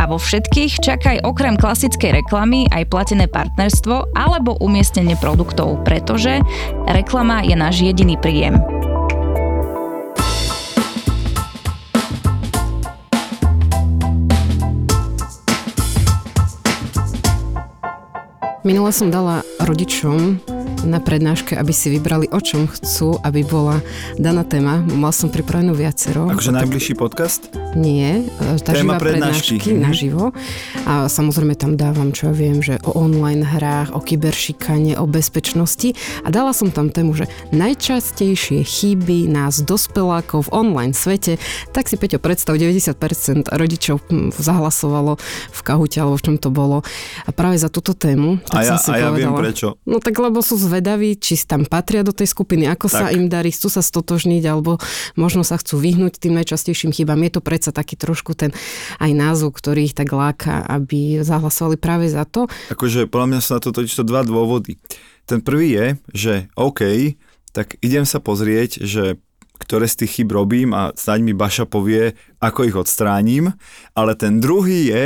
A vo všetkých čakaj okrem klasickej reklamy aj platené partnerstvo alebo umiestnenie produktov, pretože reklama je náš jediný príjem. Minule som dala rodičom na prednáške, aby si vybrali, o čom chcú, aby bola daná téma. Mal som pripravenú viacero. Akože najbližší podcast? Nie, e, tá Téma živá prednášky. prednášky Mhm. naživo. A samozrejme tam dávam, čo ja viem, že o online hrách, o kyberšikane, o bezpečnosti. A dala som tam tému, že najčastejšie chyby nás dospelákov v online svete. Tak si Peťo predstav, 90% rodičov hm, zahlasovalo v kahute alebo v čom to bolo. A práve za túto tému. Tak A ja, som si a ja viem povedala, prečo. No tak lebo sú zvedaví, či tam patria do tej skupiny, ako sa Tak. im darí, chcú sa stotožniť, alebo možno sa chcú vyhnúť tým najčastejším chybám. Je to predsa taký trošku ten aj názov, ktorý ich tak láka, aby zahlasovali práve za to. Akože podľa mňa sú na to totiž to dva dôvody. Ten prvý je, že OK, tak idem sa pozrieť, že ktoré z tých chyb robím a snáď mi Baša povie, ako ich odstránim, ale ten druhý je,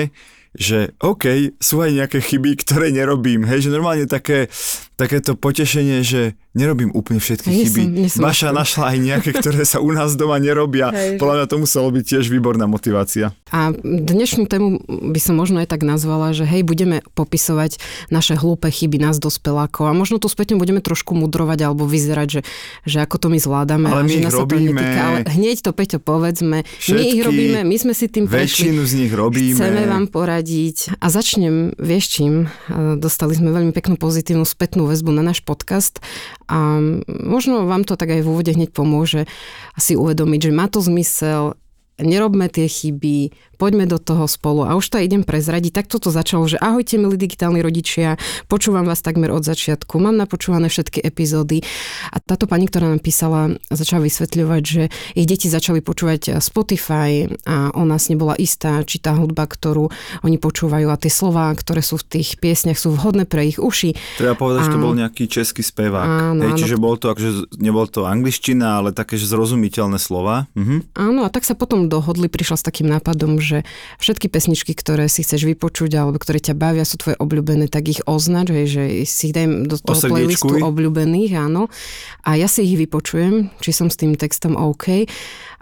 že OK, sú aj nejaké chyby, ktoré nerobím. Hej, že normálne také, takéto potešenie, že nerobím úplne všetky Nie chyby. som- som Baša úplne. našla aj nejaké, ktoré sa u nás doma nerobia. Hej, Podľa mňa to muselo byť tiež výborná motivácia. A dnešnú tému by som možno aj tak nazvala, že hej, budeme popisovať naše hlúpe chyby nás dospelákov a možno tu spätne budeme trošku mudrovať alebo vyzerať, že, že ako to my zvládame Ale a my že ich nás sa to robíme. netýka. Ale hneď to, Peťo, povedzme. my Všetky, ich robíme, my sme si tým prešli. Väčšinu z nich robíme. Chceme vám poradiť a začnem, vieš čím, dostali sme veľmi peknú pozitívnu spätnú väzbu na náš podcast a možno vám to tak aj v úvode hneď pomôže si uvedomiť, že má to zmysel, nerobme tie chyby, poďme do toho spolu. A už to idem prezradiť. Takto to začalo, že ahojte milí digitálni rodičia, počúvam vás takmer od začiatku, mám napočúvané všetky epizódy. A táto pani, ktorá nám písala, začala vysvetľovať, že ich deti začali počúvať Spotify a ona si nebola istá, či tá hudba, ktorú oni počúvajú a tie slová, ktoré sú v tých piesniach, sú vhodné pre ich uši. Treba povedať, že to bol nejaký český spevák. Áno, Hej, áno. čiže bol to, akože, nebol to angličtina, ale také, že zrozumiteľné slova. Mhm. Áno, a tak sa potom dohodli, prišla s takým nápadom, že všetky pesničky, ktoré si chceš vypočuť alebo ktoré ťa bavia, sú tvoje obľúbené, tak ich označ, hej, že si ich daj do toho playlistu obľúbených, áno. A ja si ich vypočujem, či som s tým textom OK.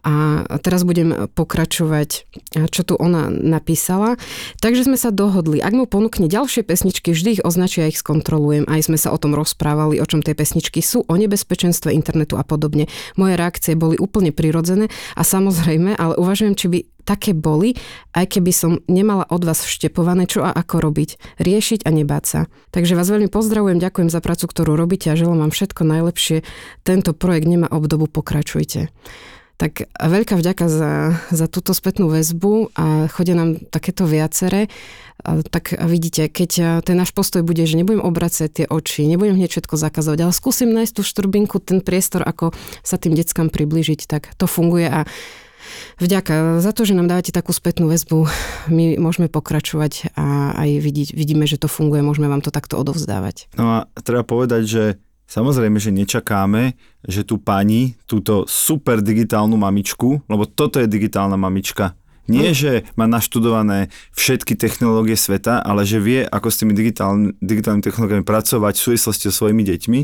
A teraz budem pokračovať, čo tu ona napísala. Takže sme sa dohodli, ak mu ponúkne ďalšie pesničky, vždy ich označí a ich skontrolujem. Aj sme sa o tom rozprávali, o čom tie pesničky sú, o nebezpečenstve internetu a podobne. Moje reakcie boli úplne prirodzené a samozrejme, ale uvažujem, či by také boli, aj keby som nemala od vás vštepované, čo a ako robiť, riešiť a nebáť sa. Takže vás veľmi pozdravujem, ďakujem za prácu, ktorú robíte a želám vám všetko najlepšie. Tento projekt nemá obdobu, pokračujte. Tak veľká vďaka za, za túto spätnú väzbu a chodia nám takéto viacere. A Tak vidíte, keď ten náš postoj bude, že nebudem obracať tie oči, nebudem hneď všetko zakazovať, ale skúsim nájsť tú štrbinku, ten priestor, ako sa tým deckám približiť, tak to funguje a Vďaka za to, že nám dávate takú spätnú väzbu, my môžeme pokračovať a aj vidieť, vidíme, že to funguje, môžeme vám to takto odovzdávať. No a treba povedať, že samozrejme, že nečakáme, že tu pani, túto super digitálnu mamičku, lebo toto je digitálna mamička, nie, že má naštudované všetky technológie sveta, ale že vie, ako s tými digitálny, digitálnymi technológiami pracovať v súvislosti so svojimi deťmi,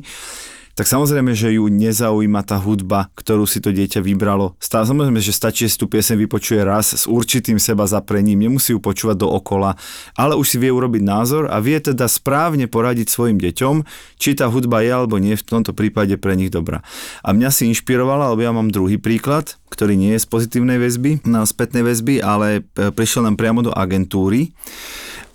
tak samozrejme, že ju nezaujíma tá hudba, ktorú si to dieťa vybralo. Stále samozrejme, že stačí, že si tú piesen vypočuje raz s určitým seba zaprením, nemusí ju počúvať dookola, ale už si vie urobiť názor a vie teda správne poradiť svojim deťom, či tá hudba je alebo nie v tomto prípade pre nich dobrá. A mňa si inšpirovala, lebo ja mám druhý príklad, ktorý nie je z pozitívnej väzby, na spätnej väzby, ale e, prišiel nám priamo do agentúry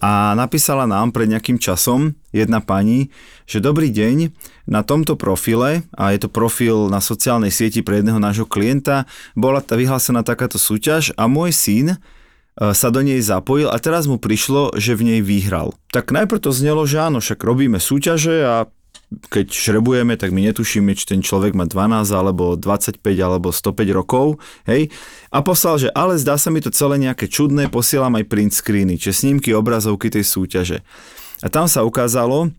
a napísala nám pred nejakým časom jedna pani, že dobrý deň, na tomto profile, a je to profil na sociálnej sieti pre jedného nášho klienta, bola tá vyhlásená takáto súťaž a môj syn sa do nej zapojil a teraz mu prišlo, že v nej vyhral. Tak najprv to znelo, že áno, však robíme súťaže a keď šrebujeme, tak my netušíme, či ten človek má 12 alebo 25 alebo 105 rokov, hej. A poslal, že ale zdá sa mi to celé nejaké čudné, posielam aj print screeny, čiže snímky, obrazovky tej súťaže. A tam sa ukázalo,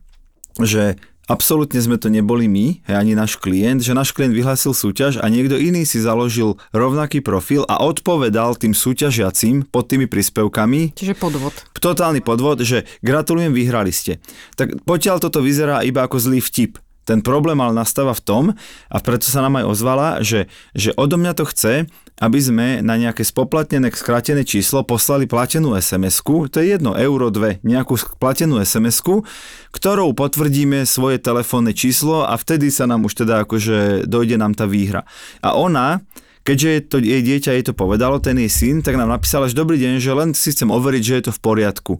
že Absolútne sme to neboli my, ani náš klient, že náš klient vyhlásil súťaž a niekto iný si založil rovnaký profil a odpovedal tým súťažiacím pod tými príspevkami. Čiže podvod. Totálny podvod, že gratulujem, vyhrali ste. Tak potiaľ toto vyzerá iba ako zlý vtip. Ten problém ale nastáva v tom, a preto sa nám aj ozvala, že, že odo mňa to chce, aby sme na nejaké spoplatnené skrátené číslo poslali platenú SMS-ku, to je jedno euro, dve, nejakú platenú SMS-ku, ktorou potvrdíme svoje telefónne číslo a vtedy sa nám už teda akože dojde nám tá výhra. A ona, keďže to jej dieťa jej to povedalo, ten jej syn, tak nám napísala, že dobrý deň, že len si chcem overiť, že je to v poriadku.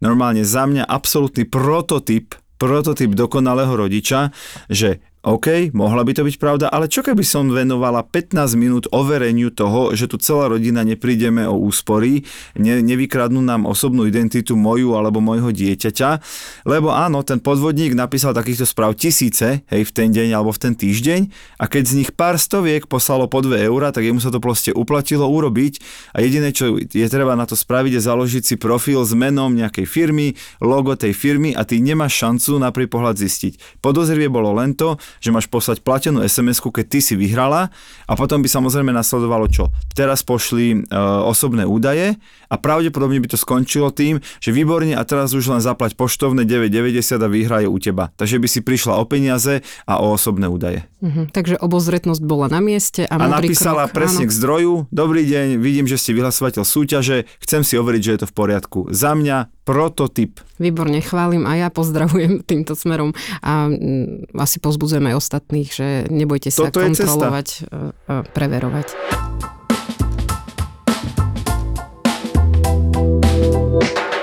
Normálne za mňa absolútny prototyp prototyp dokonalého rodiča, že OK, mohla by to byť pravda, ale čo keby som venovala 15 minút overeniu toho, že tu celá rodina neprídeme o úspory, ne, nevykradnú nám osobnú identitu moju alebo mojho dieťaťa, lebo áno, ten podvodník napísal takýchto správ tisíce, hej, v ten deň alebo v ten týždeň a keď z nich pár stoviek poslalo po 2 eurá, tak jemu sa to proste uplatilo urobiť a jediné, čo je treba na to spraviť, je založiť si profil s menom nejakej firmy, logo tej firmy a ty nemáš šancu na prvý pohľad zistiť. Podozrivie bolo len to, že máš poslať platenú sms keď ty si vyhrala a potom by samozrejme nasledovalo čo? Teraz pošli e, osobné údaje a pravdepodobne by to skončilo tým, že výborne a teraz už len zaplať poštovné 9,90 a výhra je u teba. Takže by si prišla o peniaze a o osobné údaje. Mhm, takže obozretnosť bola na mieste a, a napísala krok, presne áno. k zdroju, dobrý deň, vidím, že ste vyhlasovateľ súťaže, chcem si overiť, že je to v poriadku. Za mňa prototyp. Výborne, chválim a ja pozdravujem týmto smerom a m, asi pozbudzujem aj ostatných, že nebojte sa Toto kontrolovať, a preverovať.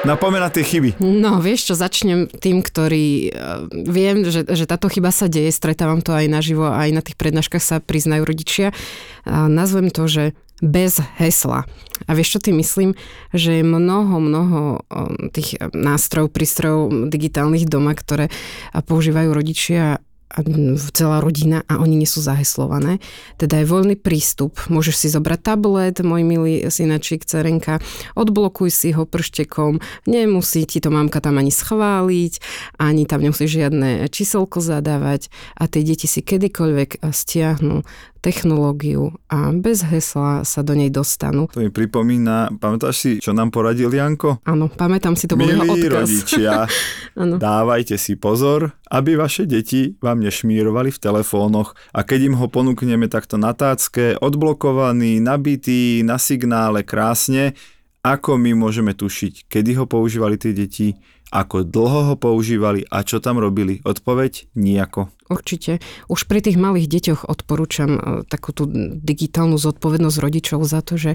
Napomena tie chyby. No, vieš čo, začnem tým, ktorý uh, viem, že, že táto chyba sa deje, stretávam to aj naživo, aj na tých prednáškach sa priznajú rodičia. Uh, nazvem to, že bez hesla. A vieš čo ty myslím? Že je mnoho, mnoho tých nástrojov, prístrojov digitálnych doma, ktoré používajú rodičia celá rodina a oni nie sú zaheslované. Teda je voľný prístup. Môžeš si zobrať tablet, môj milý synačík, cerenka, odblokuj si ho prštekom, nemusí ti to mamka tam ani schváliť, ani tam nemusíš žiadne číselko zadávať a tie deti si kedykoľvek stiahnu technológiu a bez hesla sa do nej dostanú. To mi pripomína, pamätáš si, čo nám poradil Janko? Áno, pamätám si, to bol jeho odkaz. rodičia, dávajte si pozor, aby vaše deti vám nešmírovali v telefónoch a keď im ho ponúkneme takto na tácke, odblokovaný, nabitý, na signále, krásne, ako my môžeme tušiť, kedy ho používali tie deti, ako dlho ho používali a čo tam robili? Odpoveď? Nijako. Určite. Už pri tých malých deťoch odporúčam e, takú tú digitálnu zodpovednosť rodičov za to, že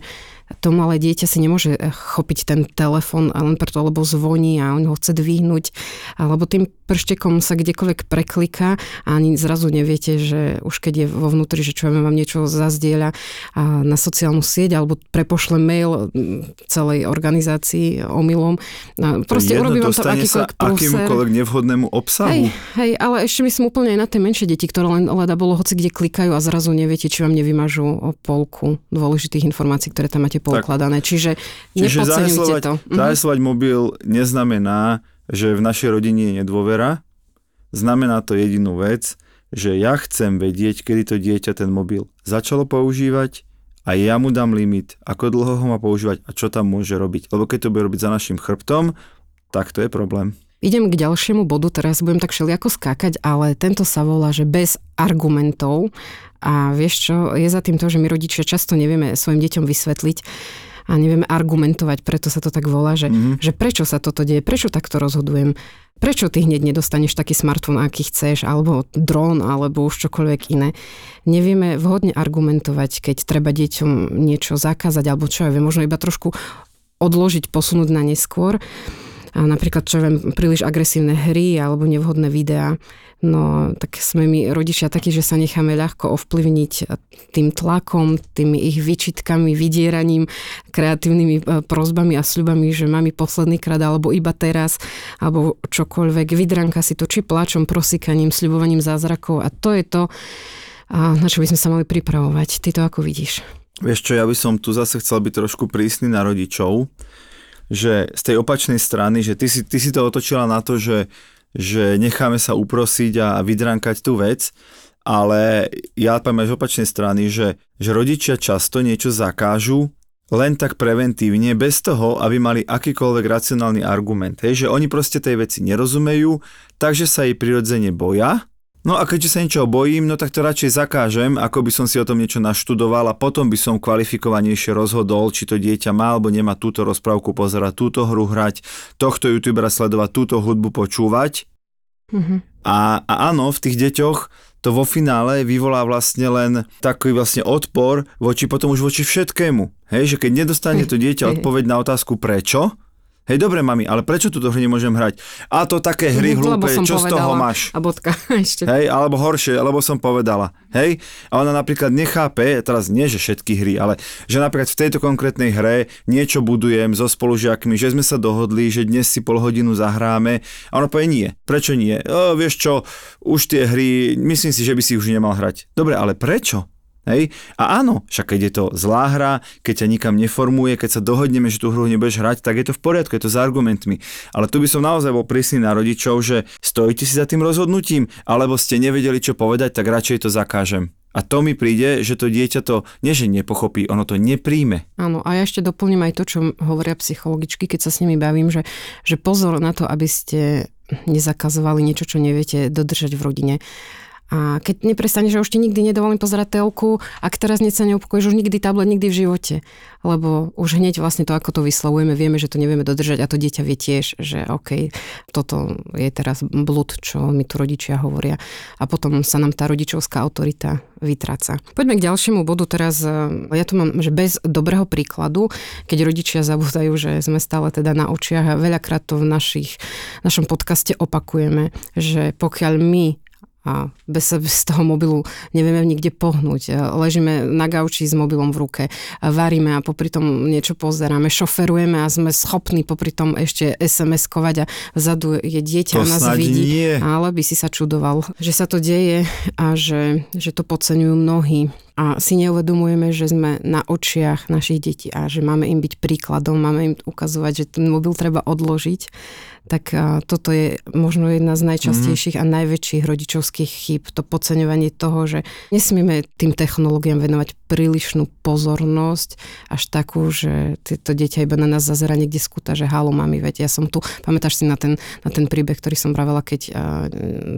to malé dieťa si nemôže e, chopiť ten telefon len preto, lebo zvoní a on ho chce dvihnúť, alebo tým prštekom sa kdekoľvek prekliká a ani zrazu neviete, že už keď je vo vnútri, že čo vám niečo zazdieľa na sociálnu sieť alebo prepošle mail celej organizácii omylom. Proste urobí vám to akýkoľvek akýmkoľvek nevhodnému obsahu. Hej, hej, ale ešte myslím úplne na tie menšie deti, ktoré len leda bolo hoci kde klikajú a zrazu neviete, či vám nevymažú o polku dôležitých informácií, ktoré tam máte poukladané. Tak, čiže, čiže nepodceňujte to. Mhm. Zaheslovať mobil neznamená, že v našej rodine je nedôvera. Znamená to jedinú vec, že ja chcem vedieť, kedy to dieťa ten mobil začalo používať a ja mu dám limit, ako dlho ho má používať a čo tam môže robiť. Lebo keď to bude robiť za našim chrbtom, tak to je problém. Idem k ďalšiemu bodu, teraz budem tak všelijako skákať, ale tento sa volá, že bez argumentov. A vieš čo, je za tým to, že my rodičia často nevieme svojim deťom vysvetliť a nevieme argumentovať, preto sa to tak volá, že, mm-hmm. že prečo sa toto deje, prečo takto rozhodujem, prečo ty hneď nedostaneš taký smartfón, aký chceš, alebo dron, alebo už čokoľvek iné. Nevieme vhodne argumentovať, keď treba deťom niečo zakázať, alebo čo ja viem, možno iba trošku odložiť, posunúť na neskôr. Napríklad, čo viem, príliš agresívne hry alebo nevhodné videá. No, tak sme my rodičia takí, že sa necháme ľahko ovplyvniť tým tlakom, tými ich vyčitkami, vydieraním, kreatívnymi e, prozbami a sľubami, že mami posledný krát, alebo iba teraz, alebo čokoľvek. Vydranka si to či pláčom, prosíkaním, sľubovaním zázrakov a to je to, na čo by sme sa mali pripravovať. Ty to ako vidíš? Vieš čo, ja by som tu zase chcel byť trošku prísny na rodičov, že z tej opačnej strany, že ty si, ty si to otočila na to, že že necháme sa uprosiť a, vydrankať tú vec, ale ja aj z opačnej strany, že, že rodičia často niečo zakážu len tak preventívne, bez toho, aby mali akýkoľvek racionálny argument. Hej, že oni proste tej veci nerozumejú, takže sa jej prirodzene boja No a keďže sa niečoho bojím, no tak to radšej zakážem, ako by som si o tom niečo naštudoval a potom by som kvalifikovanejšie rozhodol, či to dieťa má alebo nemá túto rozprávku pozerať, túto hru hrať, tohto youtubera sledovať, túto hudbu počúvať. Mm-hmm. A, a áno, v tých deťoch to vo finále vyvolá vlastne len taký vlastne odpor voči potom už voči všetkému. Hej, že keď nedostane to dieťa odpoveď na otázku prečo, Hej, dobre, mami, ale prečo túto hru nemôžem hrať? A to také hry no, hlúpe, čo z toho máš? A bodka ešte. Hej, alebo horšie, lebo som povedala. Hej, a ona napríklad nechápe, teraz nie, že všetky hry, ale že napríklad v tejto konkrétnej hre niečo budujem so spolužiakmi, že sme sa dohodli, že dnes si pol hodinu zahráme a ona povie nie. Prečo nie? O, vieš čo, už tie hry, myslím si, že by si už nemal hrať. Dobre, ale prečo? Hej? A áno, však keď je to zlá hra, keď ťa nikam neformuje, keď sa dohodneme, že tú hru nebudeš hrať, tak je to v poriadku, je to s argumentmi. Ale tu by som naozaj bol prísny na rodičov, že stojíte si za tým rozhodnutím, alebo ste nevedeli, čo povedať, tak radšej to zakážem. A to mi príde, že to dieťa to nie že nepochopí, ono to nepríjme. Áno, a ja ešte doplním aj to, čo hovoria psychologičky, keď sa s nimi bavím, že, že pozor na to, aby ste nezakazovali niečo, čo neviete dodržať v rodine. A keď neprestane, že už ti nikdy nedovolím pozerať telku, ak teraz nič sa neupokojíš, už nikdy tablet, nikdy v živote. Lebo už hneď vlastne to, ako to vyslovujeme, vieme, že to nevieme dodržať a to dieťa vie tiež, že OK, toto je teraz blud, čo mi tu rodičia hovoria. A potom sa nám tá rodičovská autorita vytráca. Poďme k ďalšiemu bodu teraz. Ja tu mám, že bez dobrého príkladu, keď rodičia zabúdajú, že sme stále teda na očiach a veľakrát to v našich, našom podcaste opakujeme, že pokiaľ my a bez, bez toho mobilu nevieme nikde pohnúť. Ležíme na gauči s mobilom v ruke, varíme a popri tom niečo pozeráme, šoferujeme a sme schopní popri tom ešte SMS-kovať a vzadu je dieťa to a nás vidí. Nie. Ale by si sa čudoval, že sa to deje a že, že to podceňujú mnohí a si neuvedomujeme, že sme na očiach našich detí a že máme im byť príkladom, máme im ukazovať, že ten mobil treba odložiť tak toto je možno jedna z najčastejších mm. a najväčších rodičovských chýb, to podceňovanie toho, že nesmieme tým technológiám venovať prílišnú pozornosť, až takú, že to dieťa iba na nás zazera niekde skúta, že halo mami, veď ja som tu. Pamätáš si na ten, na ten príbeh, ktorý som pravila, keď uh,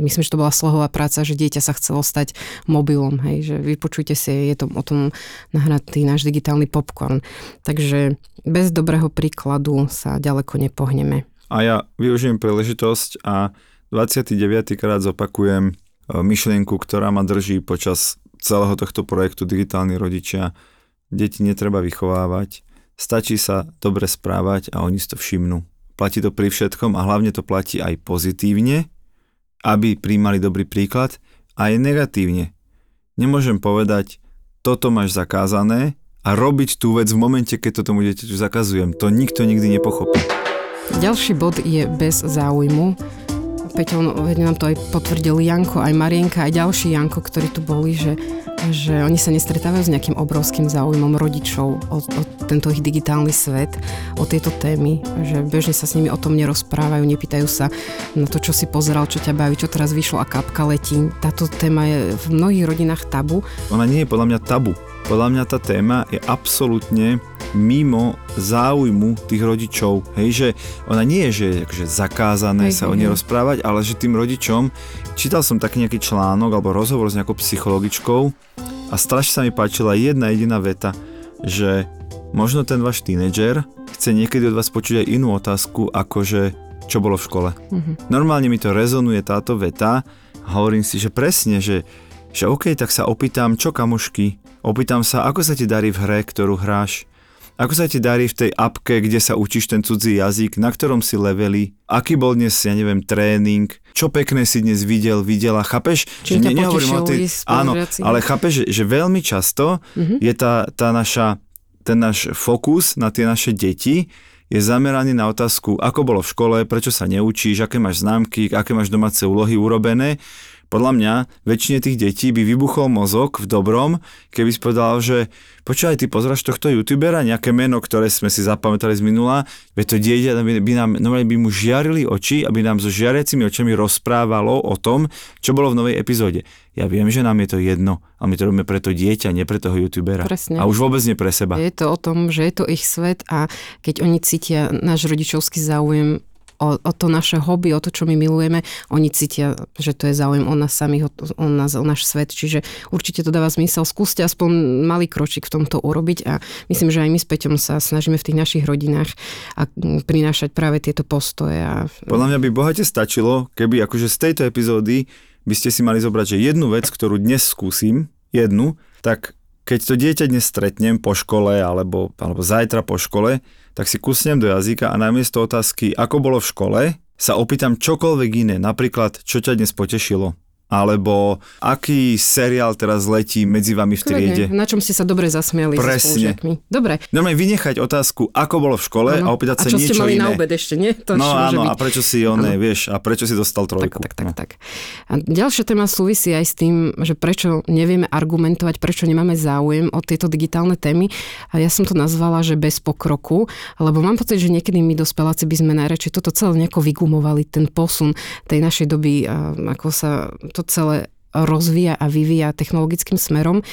myslím, že to bola slohová práca, že dieťa sa chcelo stať mobilom, hej, že vypočujte si, je to o tom nahratý náš digitálny popcorn. Takže bez dobrého príkladu sa ďaleko nepohneme. A ja využijem príležitosť a 29. krát zopakujem e, myšlienku, ktorá ma drží počas celého tohto projektu Digitálni rodičia. Deti netreba vychovávať, stačí sa dobre správať a oni si to všimnú. Platí to pri všetkom a hlavne to platí aj pozitívne, aby príjmali dobrý príklad, aj negatívne. Nemôžem povedať, toto máš zakázané a robiť tú vec v momente, keď to tomu dieťaťu zakazujem. To nikto nikdy nepochopí. Ďalší bod je bez záujmu. Peťo, nám to aj potvrdili Janko, aj Marienka, aj ďalší Janko, ktorí tu boli, že, že oni sa nestretávajú s nejakým obrovským záujmom rodičov o, o tento ich digitálny svet, o tieto témy, že bežne sa s nimi o tom nerozprávajú, nepýtajú sa na to, čo si pozeral, čo ťa baví, čo teraz vyšlo a kapka letí. Táto téma je v mnohých rodinách tabu. Ona nie je podľa mňa tabu. Podľa mňa tá téma je absolútne mimo záujmu tých rodičov. Hej, že ona nie je, že akože zakázané hej, sa hej, o nej rozprávať, ale že tým rodičom, čítal som taký nejaký článok alebo rozhovor s nejakou psychologičkou a strašne sa mi páčila jedna jediná veta, že možno ten váš tínedžer chce niekedy od vás počuť aj inú otázku, ako že čo bolo v škole. Mm-hmm. Normálne mi to rezonuje táto veta a hovorím si, že presne, že, že OK, tak sa opýtam, čo kamošky, Opýtam sa, ako sa ti darí v hre, ktorú hráš. ako sa ti darí v tej apke, kde sa učíš ten cudzí jazyk, na ktorom si leveli, aký bol dnes, ja neviem, tréning, čo pekné si dnes videl, videla, chápeš? Či ťa potešili Áno, ale chápeš, že, že veľmi často mm-hmm. je tá, tá naša, ten náš fokus na tie naše deti je zameraný na otázku, ako bolo v škole, prečo sa neučíš, aké máš známky, aké máš domáce úlohy urobené podľa mňa väčšine tých detí by vybuchol mozog v dobrom, keby si povedal, že počúvaj, ty pozráš tohto youtubera, nejaké meno, ktoré sme si zapamätali z minula, veď to dieťa by, by nám, normálne by mu žiarili oči, aby nám so žiariacimi očami rozprávalo o tom, čo bolo v novej epizóde. Ja viem, že nám je to jedno, ale my to robíme pre to dieťa, nie pre toho youtubera. Presne. A už vôbec nie pre seba. Je to o tom, že je to ich svet a keď oni cítia náš rodičovský záujem o, o to naše hobby, o to, čo my milujeme, oni cítia, že to je záujem o nás samých, o, o nás, o náš svet. Čiže určite to dáva zmysel. Skúste aspoň malý kročík v tomto urobiť a myslím, že aj my s Peťom sa snažíme v tých našich rodinách a prinášať práve tieto postoje. A... Podľa mňa by bohate stačilo, keby akože z tejto epizódy by ste si mali zobrať, že jednu vec, ktorú dnes skúsim, jednu, tak keď to dieťa dnes stretnem po škole alebo, alebo zajtra po škole, tak si kusnem do jazyka a namiesto otázky, ako bolo v škole, sa opýtam čokoľvek iné, napríklad, čo ťa dnes potešilo alebo aký seriál teraz letí medzi vami v triede. Na čom ste sa dobre zasmiali Presne. so Dobre. Normálne vynechať otázku, ako bolo v škole ano. a opýtať sa niečo iné. A čo ste mali iné. na obed ešte, nie? To no áno, byť. a prečo si oné, vieš, a prečo si dostal trojku. Tak, tak, tak, no. tak. A ďalšia téma súvisí aj s tým, že prečo nevieme argumentovať, prečo nemáme záujem o tieto digitálne témy. A ja som to nazvala, že bez pokroku, lebo mám pocit, že niekedy my dospeláci by sme najradšej toto celé nejako vygumovali, ten posun tej našej doby, ako sa to to celé rozvíja a vyvíja technologickým smerom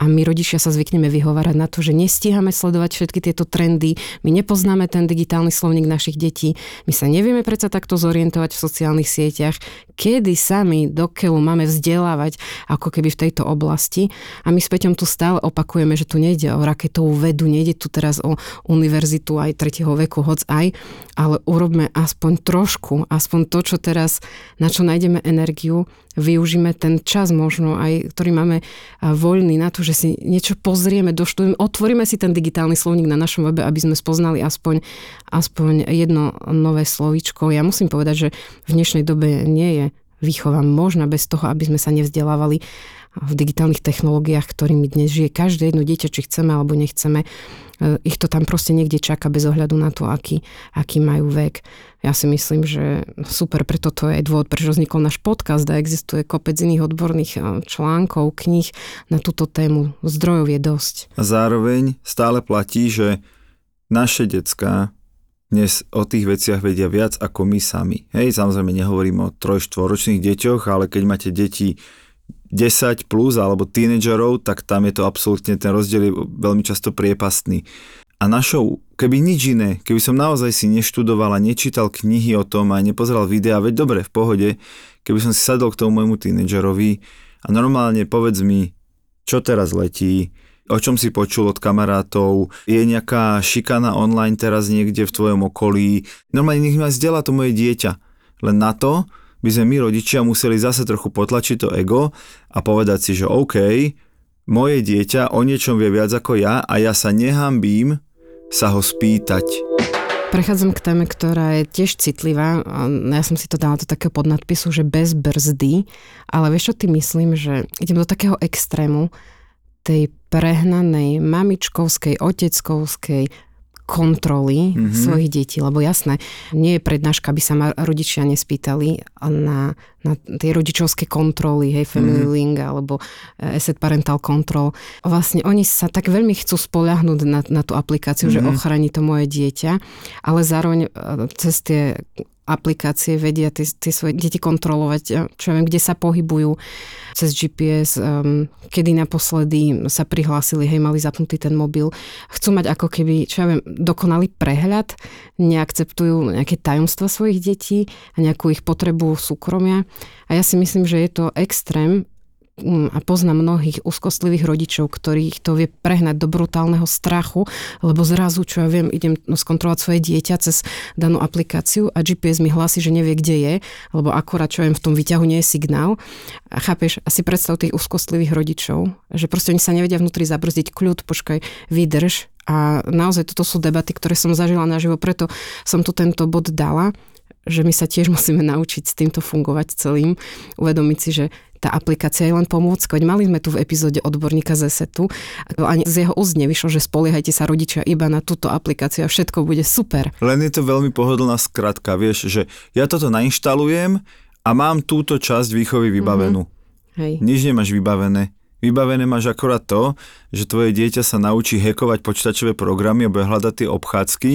a my rodičia sa zvykneme vyhovárať na to, že nestíhame sledovať všetky tieto trendy, my nepoznáme ten digitálny slovník našich detí, my sa nevieme predsa takto zorientovať v sociálnych sieťach, kedy sami do máme vzdelávať ako keby v tejto oblasti. A my s Peťom tu stále opakujeme, že tu nejde o raketovú vedu, nejde tu teraz o univerzitu aj tretieho veku, hoc aj, ale urobme aspoň trošku, aspoň to, čo teraz, na čo nájdeme energiu, využíme ten čas možno aj, ktorý máme voľný na to, že si niečo pozrieme, doštudujeme, otvoríme si ten digitálny slovník na našom webe, aby sme spoznali aspoň, aspoň jedno nové slovíčko. Ja musím povedať, že v dnešnej dobe nie je výchova možná bez toho, aby sme sa nevzdelávali v digitálnych technológiách, ktorými dnes žije každé jedno dieťa, či chceme alebo nechceme. E, ich to tam proste niekde čaká bez ohľadu na to, aký, aký majú vek. Ja si myslím, že super, preto to je aj dôvod, prečo vznikol náš podcast a existuje kopec iných odborných e, článkov, kníh na túto tému. Zdrojov je dosť. A zároveň stále platí, že naše decka dnes o tých veciach vedia viac ako my sami. Hej, samozrejme nehovorím o troj-štvoročných deťoch, ale keď máte deti 10 plus alebo tínedžerov, tak tam je to absolútne, ten rozdiel je veľmi často priepastný. A našou, keby nič iné, keby som naozaj si neštudoval a nečítal knihy o tom a nepozeral videa, veď dobre, v pohode, keby som si sadol k tomu môjmu tínedžerovi a normálne povedz mi, čo teraz letí, o čom si počul od kamarátov, je nejaká šikana online teraz niekde v tvojom okolí, normálne nech ma zdieľa to moje dieťa. Len na to, by sme my rodičia museli zase trochu potlačiť to ego a povedať si, že OK, moje dieťa o niečom vie viac ako ja a ja sa nehambím sa ho spýtať. Prechádzam k téme, ktorá je tiež citlivá. Ja som si to dala do takého podnadpisu, že bez brzdy, ale vieš čo ty myslím, že idem do takého extrému tej prehnanej mamičkovskej, oteckovskej, kontroly mm-hmm. svojich detí, lebo jasné, nie je prednáška, aby sa ma rodičia nespýtali na, na tie rodičovské kontroly, hej, family mm-hmm. link alebo eh, asset parental control. Vlastne oni sa tak veľmi chcú spoľahnúť na, na tú aplikáciu, mm-hmm. že ochráni to moje dieťa, ale zároveň eh, cez tie aplikácie vedia tie, tie svoje deti kontrolovať, čo ja viem, kde sa pohybujú cez GPS, um, kedy naposledy sa prihlásili, hej, mali zapnutý ten mobil. Chcú mať ako keby, čo ja viem, dokonalý prehľad, neakceptujú nejaké tajomstva svojich detí a nejakú ich potrebu súkromia. A ja si myslím, že je to extrém, a poznám mnohých úzkostlivých rodičov, ktorých to vie prehnať do brutálneho strachu, lebo zrazu, čo ja viem, idem skontrolovať svoje dieťa cez danú aplikáciu a GPS mi hlási, že nevie, kde je, lebo akorát, čo viem, v tom výťahu nie je signál. A chápeš, asi predstav tých úzkostlivých rodičov, že proste oni sa nevedia vnútri zabrzdiť, kľud, počkaj, vydrž, a naozaj toto sú debaty, ktoré som zažila naživo, preto som tu tento bod dala, že my sa tiež musíme naučiť s týmto fungovať celým, uvedomiť si, že tá aplikácia je len pomôcka. Veď mali sme tu v epizóde odborníka z ESETu, ani z jeho úst nevyšlo, že spoliehajte sa rodičia iba na túto aplikáciu a všetko bude super. Len je to veľmi pohodlná skratka, vieš, že ja toto nainštalujem a mám túto časť výchovy vybavenú. Mm-hmm. Hej. Nič nemáš vybavené. Vybavené máš akorát to, že tvoje dieťa sa naučí hekovať počítačové programy a bude hľadať tie obchádzky.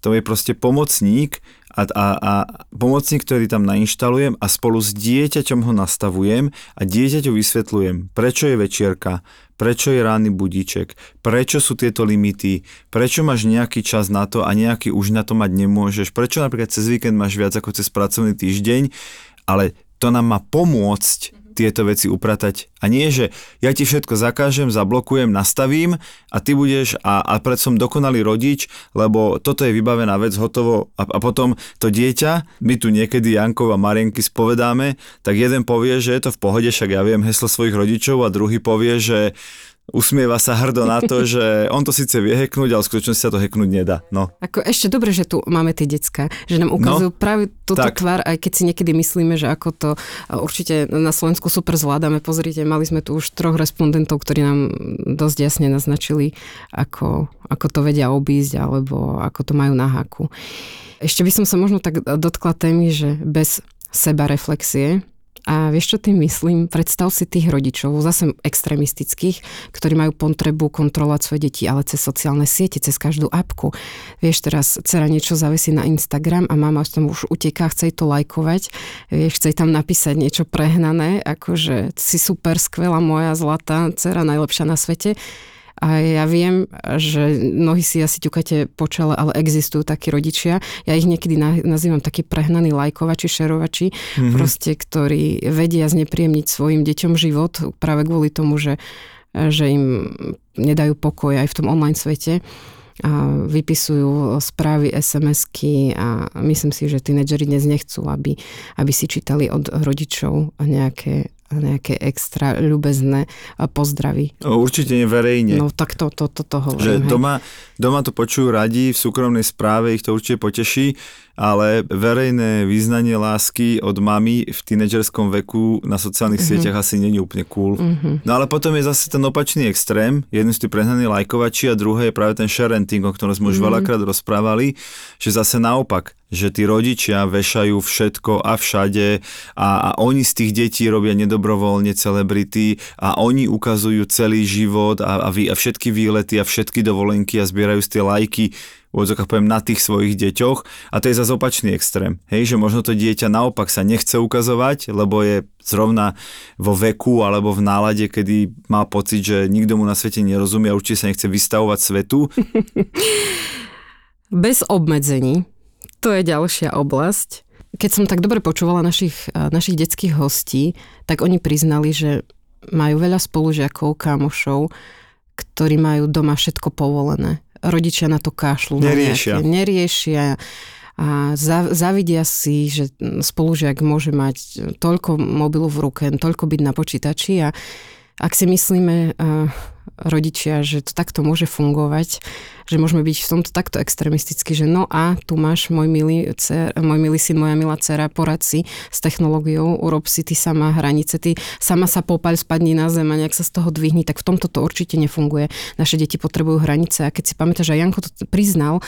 To je proste pomocník a, a, a pomocník, ktorý tam nainštalujem a spolu s dieťaťom ho nastavujem a dieťaťu vysvetľujem, prečo je večierka, prečo je rány budíček, prečo sú tieto limity, prečo máš nejaký čas na to a nejaký už na to mať nemôžeš, prečo napríklad cez víkend máš viac ako cez pracovný týždeň, ale to nám má pomôcť tieto veci upratať. A nie, že ja ti všetko zakážem, zablokujem, nastavím a ty budeš a, a pred som dokonalý rodič, lebo toto je vybavená vec, hotovo a, a potom to dieťa, my tu niekedy Jankov a Marienky spovedáme, tak jeden povie, že je to v pohode, však ja viem heslo svojich rodičov a druhý povie, že usmieva sa hrdo na to, že on to síce vie heknúť, ale v skutočnosti sa to heknúť nedá. No. Ako ešte dobre, že tu máme tie decka, že nám ukazujú no, práve túto tak. tvár, aj keď si niekedy myslíme, že ako to určite na Slovensku super zvládame. Pozrite, mali sme tu už troch respondentov, ktorí nám dosť jasne naznačili, ako, ako to vedia obísť, alebo ako to majú na háku. Ešte by som sa možno tak dotkla témy, že bez seba reflexie, a vieš, čo tým myslím? Predstav si tých rodičov, zase extrémistických, ktorí majú potrebu kontrolovať svoje deti, ale cez sociálne siete, cez každú apku. Vieš, teraz dcera niečo zavesí na Instagram a mama tam už uteká, chce to lajkovať, vieš, chce tam napísať niečo prehnané, akože si super, skvelá moja zlatá dcera, najlepšia na svete a ja viem, že mnohí si asi ťukate po čele, ale existujú takí rodičia. Ja ich niekedy nazývam takí prehnaní lajkovači, šerovači, mm-hmm. proste, ktorí vedia znepríjemniť svojim deťom život práve kvôli tomu, že, že im nedajú pokoj aj v tom online svete a vypisujú správy, SMS-ky a myslím si, že tínedžeri dnes nechcú, aby, aby si čítali od rodičov nejaké nejaké extra ľubezné pozdravy. Určite neverejne. No tak to, to, to, to hovorím. Že doma, doma to počujú radi, v súkromnej správe ich to určite poteší, ale verejné význanie lásky od mamy v tínedžerskom veku na sociálnych mm-hmm. sieťach asi není úplne cool. Mm-hmm. No ale potom je zase ten opačný extrém, jeden sú tí prehnaní lajkovači a druhé je práve ten sharenting, o ktorom sme už mm-hmm. veľakrát rozprávali, že zase naopak, že tí rodičia vešajú všetko a všade a, a oni z tých detí robia nedobrovoľne celebrity a oni ukazujú celý život a, a, vy, a všetky výlety a všetky dovolenky a zbierajú z tie lajky poviem, na tých svojich deťoch a to je zase opačný extrém. Hej, že možno to dieťa naopak sa nechce ukazovať, lebo je zrovna vo veku alebo v nálade, kedy má pocit, že nikto mu na svete nerozumie a určite sa nechce vystavovať svetu. Bez obmedzení, to je ďalšia oblasť. Keď som tak dobre počúvala našich, našich detských hostí, tak oni priznali, že majú veľa spolužiakov, kamošov, ktorí majú doma všetko povolené rodičia na to kašľú. Neriešia. Nejaké, neriešia a zavidia si, že spolužiak môže mať toľko mobilu v ruke, toľko byť na počítači a ak si myslíme rodičia, že to takto môže fungovať, že môžeme byť v tomto takto extremisticky, že no a tu máš môj milý, cer, môj milý syn, moja milá dcera, porad si s technológiou, urob si ty sama hranice, ty sama sa popaľ, spadni na zem a nejak sa z toho dvihni, tak v tomto to určite nefunguje. Naše deti potrebujú hranice a keď si pamätáš, že Janko to priznal,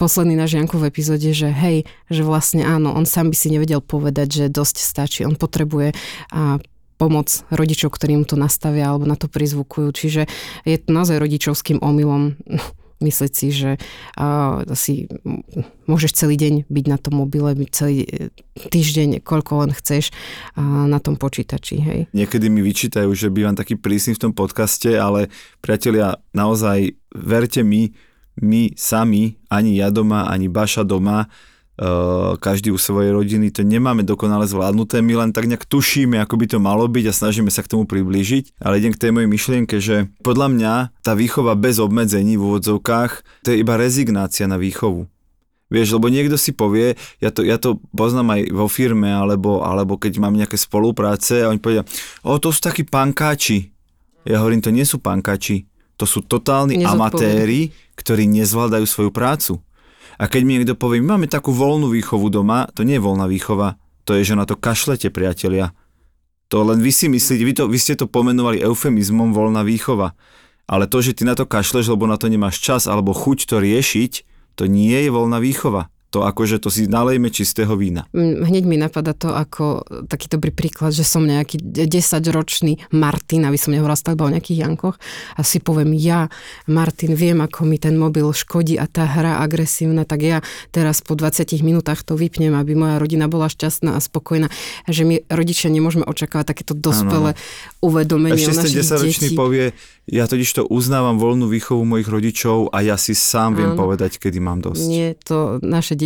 posledný náš Janko v epizóde, že hej, že vlastne áno, on sám by si nevedel povedať, že dosť stačí, on potrebuje a pomoc rodičov, ktorí mu to nastavia alebo na to prizvukujú. Čiže je to naozaj rodičovským omylom myslieť si, že uh, si môžeš celý deň byť na tom mobile, byť celý e, týždeň, koľko len chceš uh, na tom počítači. Hej. Niekedy mi vyčítajú, že bývam taký prísny v tom podcaste, ale priatelia, naozaj verte mi, my sami, ani ja doma, ani Baša doma, každý u svojej rodiny, to nemáme dokonale zvládnuté, my len tak nejak tušíme, ako by to malo byť a snažíme sa k tomu priblížiť, ale idem k tej mojej myšlienke, že podľa mňa tá výchova bez obmedzení v úvodzovkách, to je iba rezignácia na výchovu. Vieš, lebo niekto si povie, ja to, ja to poznám aj vo firme, alebo, alebo keď mám nejaké spolupráce a oni povedia, o, to sú takí pankáči. Ja hovorím, to nie sú pankáči, to sú totálni amatéri, ktorí nezvládajú svoju prácu. A keď mi niekto povie, my máme takú voľnú výchovu doma, to nie je voľná výchova, to je, že na to kašlete, priatelia. To len vy si myslíte, vy, to, vy ste to pomenovali eufemizmom voľná výchova. Ale to, že ty na to kašleš, lebo na to nemáš čas alebo chuť to riešiť, to nie je voľná výchova to akože to si nalejme čistého vína. Hneď mi napadá to ako taký dobrý príklad, že som nejaký 10-ročný Martin, aby som nehovorila stále o nejakých Jankoch a si poviem, ja, Martin, viem, ako mi ten mobil škodí a tá hra agresívna, tak ja teraz po 20 minútach to vypnem, aby moja rodina bola šťastná a spokojná. Že my rodičia nemôžeme očakávať takéto dospelé ano. uvedomenie Ešte o našich 10-ročný povie, ja totiž to uznávam voľnú výchovu mojich rodičov a ja si sám viem ano. povedať, kedy mám dosť. Nie, to naše deti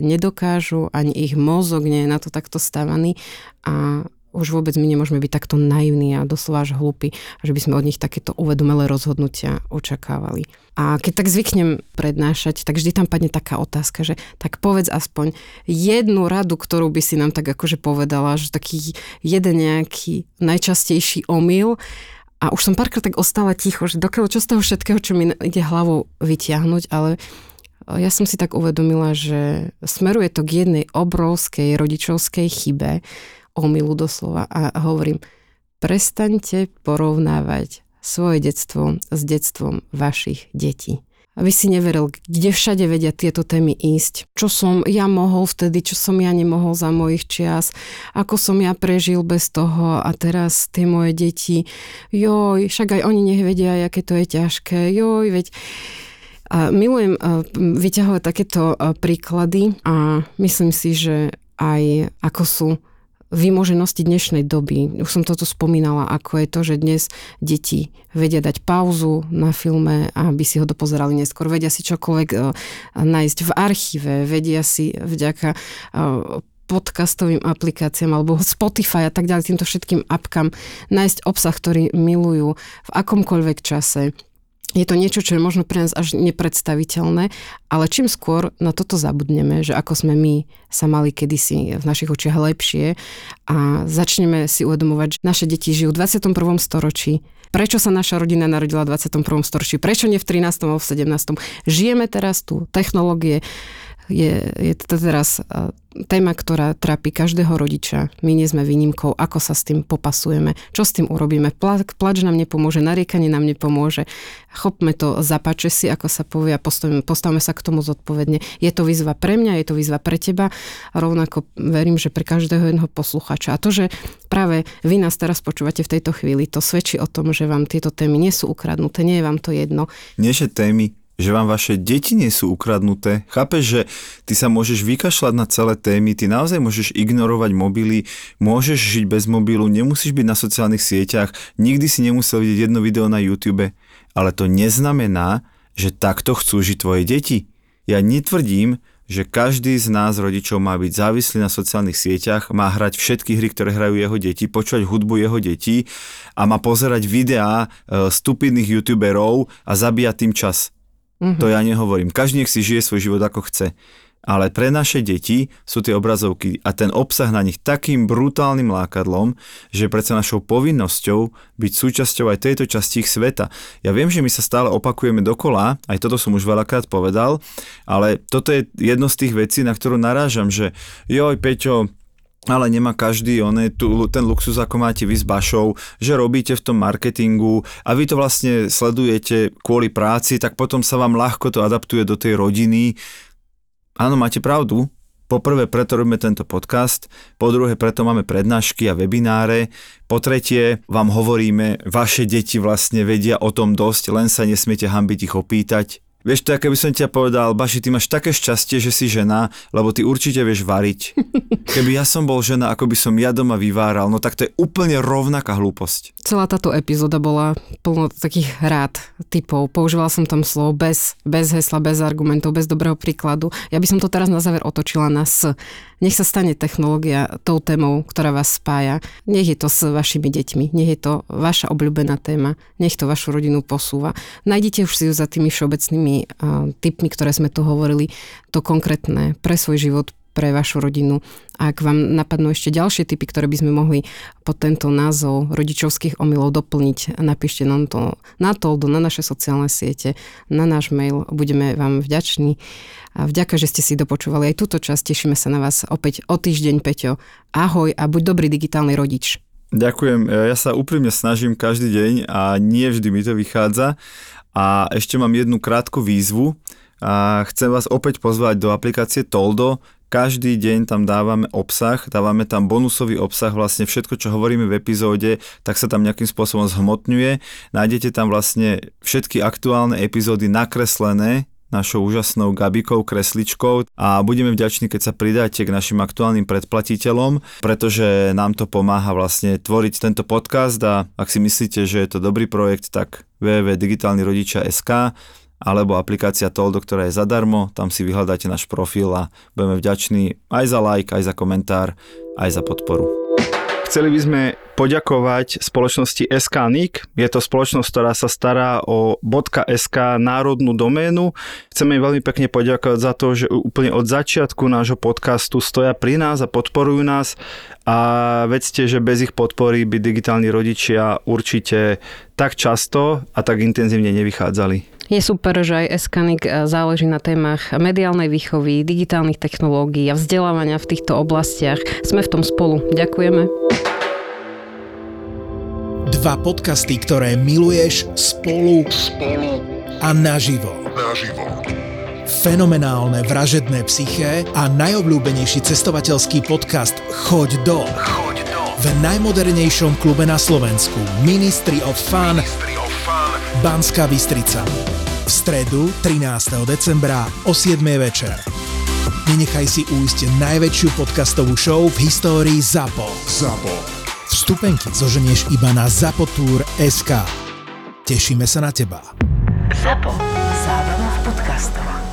nedokážu, ani ich mozog nie je na to takto stavaný a už vôbec my nemôžeme byť takto naivní a doslova až hlúpi, že by sme od nich takéto uvedomelé rozhodnutia očakávali. A keď tak zvyknem prednášať, tak vždy tam padne taká otázka, že tak povedz aspoň jednu radu, ktorú by si nám tak akože povedala, že taký jeden nejaký najčastejší omyl, a už som párkrát tak ostala ticho, že dokiaľ čo z toho všetkého, čo mi ide hlavou vyťahnuť, ale ja som si tak uvedomila, že smeruje to k jednej obrovskej rodičovskej chybe, omylu doslova a hovorím, prestaňte porovnávať svoje detstvo s detstvom vašich detí. Aby si neveril, kde všade vedia tieto témy ísť. Čo som ja mohol vtedy, čo som ja nemohol za mojich čias, ako som ja prežil bez toho a teraz tie moje deti, joj, však aj oni nech vedia, aké to je ťažké, joj, veď a milujem vyťahovať takéto príklady a myslím si, že aj ako sú vymoženosti dnešnej doby. Už som toto spomínala, ako je to, že dnes deti vedia dať pauzu na filme, aby si ho dopozerali neskôr. Vedia si čokoľvek nájsť v archíve, vedia si vďaka podcastovým aplikáciám alebo Spotify a tak ďalej, týmto všetkým apkám nájsť obsah, ktorý milujú v akomkoľvek čase je to niečo, čo je možno pre nás až nepredstaviteľné, ale čím skôr na toto zabudneme, že ako sme my sa mali kedysi v našich očiach lepšie a začneme si uvedomovať, že naše deti žijú v 21. storočí, prečo sa naša rodina narodila v 21. storočí, prečo nie v 13. alebo v 17. Žijeme teraz tu, technológie, je, je to teraz téma, ktorá trápi každého rodiča. My nie sme výnimkou, ako sa s tým popasujeme, čo s tým urobíme. Pla, plač nám nepomôže, nariekanie nám nepomôže. Chopme to za si, ako sa povie, a postavme, postavme sa k tomu zodpovedne. Je to výzva pre mňa, je to výzva pre teba, a rovnako verím, že pre každého jedného posluchača. A to, že práve vy nás teraz počúvate v tejto chvíli, to svedčí o tom, že vám tieto témy nie sú ukradnuté, nie je vám to jedno. Že témy že vám vaše deti nie sú ukradnuté. Chápeš, že ty sa môžeš vykašľať na celé témy, ty naozaj môžeš ignorovať mobily, môžeš žiť bez mobilu, nemusíš byť na sociálnych sieťach, nikdy si nemusel vidieť jedno video na YouTube, ale to neznamená, že takto chcú žiť tvoje deti. Ja netvrdím, že každý z nás rodičov má byť závislý na sociálnych sieťach, má hrať všetky hry, ktoré hrajú jeho deti, počúvať hudbu jeho detí a má pozerať videá e, stupidných youtuberov a zabíjať tým čas. Mm-hmm. To ja nehovorím. Každý nech si žije svoj život ako chce. Ale pre naše deti sú tie obrazovky a ten obsah na nich takým brutálnym lákadlom, že predsa našou povinnosťou byť súčasťou aj tejto časti ich sveta. Ja viem, že my sa stále opakujeme dokola, aj toto som už veľakrát povedal, ale toto je jedno z tých vecí, na ktorú narážam, že joj, Peťo, ale nemá každý one, tu, ten luxus, ako máte vy s Bašou, že robíte v tom marketingu a vy to vlastne sledujete kvôli práci, tak potom sa vám ľahko to adaptuje do tej rodiny. Áno, máte pravdu. Poprvé, preto robíme tento podcast, po druhé, preto máme prednášky a webináre, po tretie, vám hovoríme, vaše deti vlastne vedia o tom dosť, len sa nesmiete hambiť ich opýtať, Vieš, to keby som ti povedal, Baši, ty máš také šťastie, že si žena, lebo ty určite vieš variť. Keby ja som bol žena, ako by som ja doma vyváral, no tak to je úplne rovnaká hlúposť. Celá táto epizóda bola plno takých rád typov. Používal som tam slovo bez, bez hesla, bez argumentov, bez dobrého príkladu. Ja by som to teraz na záver otočila na s. Nech sa stane technológia tou témou, ktorá vás spája. Nech je to s vašimi deťmi, nech je to vaša obľúbená téma, nech to vašu rodinu posúva. Nájdite už si ju za tými všeobecnými uh, typmi, ktoré sme tu hovorili, to konkrétne pre svoj život, pre vašu rodinu. Ak vám napadnú ešte ďalšie typy, ktoré by sme mohli pod tento názov rodičovských omylov doplniť, napíšte nám to na to, na naše sociálne siete, na náš mail. Budeme vám vďační. A vďaka, že ste si dopočúvali aj túto časť. Tešíme sa na vás opäť o týždeň, Peťo. Ahoj a buď dobrý digitálny rodič. Ďakujem. Ja sa úprimne snažím každý deň a nie vždy mi to vychádza. A ešte mám jednu krátku výzvu. A chcem vás opäť pozvať do aplikácie Toldo. Každý deň tam dávame obsah, dávame tam bonusový obsah, vlastne všetko, čo hovoríme v epizóde, tak sa tam nejakým spôsobom zhmotňuje. Nájdete tam vlastne všetky aktuálne epizódy nakreslené, našou úžasnou Gabikou, kresličkou a budeme vďační, keď sa pridáte k našim aktuálnym predplatiteľom, pretože nám to pomáha vlastne tvoriť tento podcast a ak si myslíte, že je to dobrý projekt, tak www.digitálnyrodičia.sk alebo aplikácia Toldo, ktorá je zadarmo, tam si vyhľadáte náš profil a budeme vďační aj za like, aj za komentár, aj za podporu. Chceli by sme poďakovať spoločnosti SKNIC. Je to spoločnosť, ktorá sa stará o .sk národnú doménu. Chceme im veľmi pekne poďakovať za to, že úplne od začiatku nášho podcastu stoja pri nás a podporujú nás a vedzte, že bez ich podpory by digitálni rodičia určite tak často a tak intenzívne nevychádzali. Je super, že aj Eskanik eh, záleží na témach mediálnej výchovy, digitálnych technológií a vzdelávania v týchto oblastiach. Sme v tom spolu. Ďakujeme. Dva podcasty, ktoré miluješ spolu, spolu a naživo. naživo. Fenomenálne vražedné psyché a najobľúbenejší cestovateľský podcast Choď do. Choď do. V najmodernejšom klube na Slovensku Ministry of Fun, Ministry of Fun. Banská Bystrica v stredu 13. decembra o 7. večer. Nenechaj si újsť najväčšiu podcastovú show v histórii ZAPO. ZAPO. Vstupenky zoženieš iba na zapotur.sk. Tešíme sa na teba. ZAPO. Zábrná v podcastovách.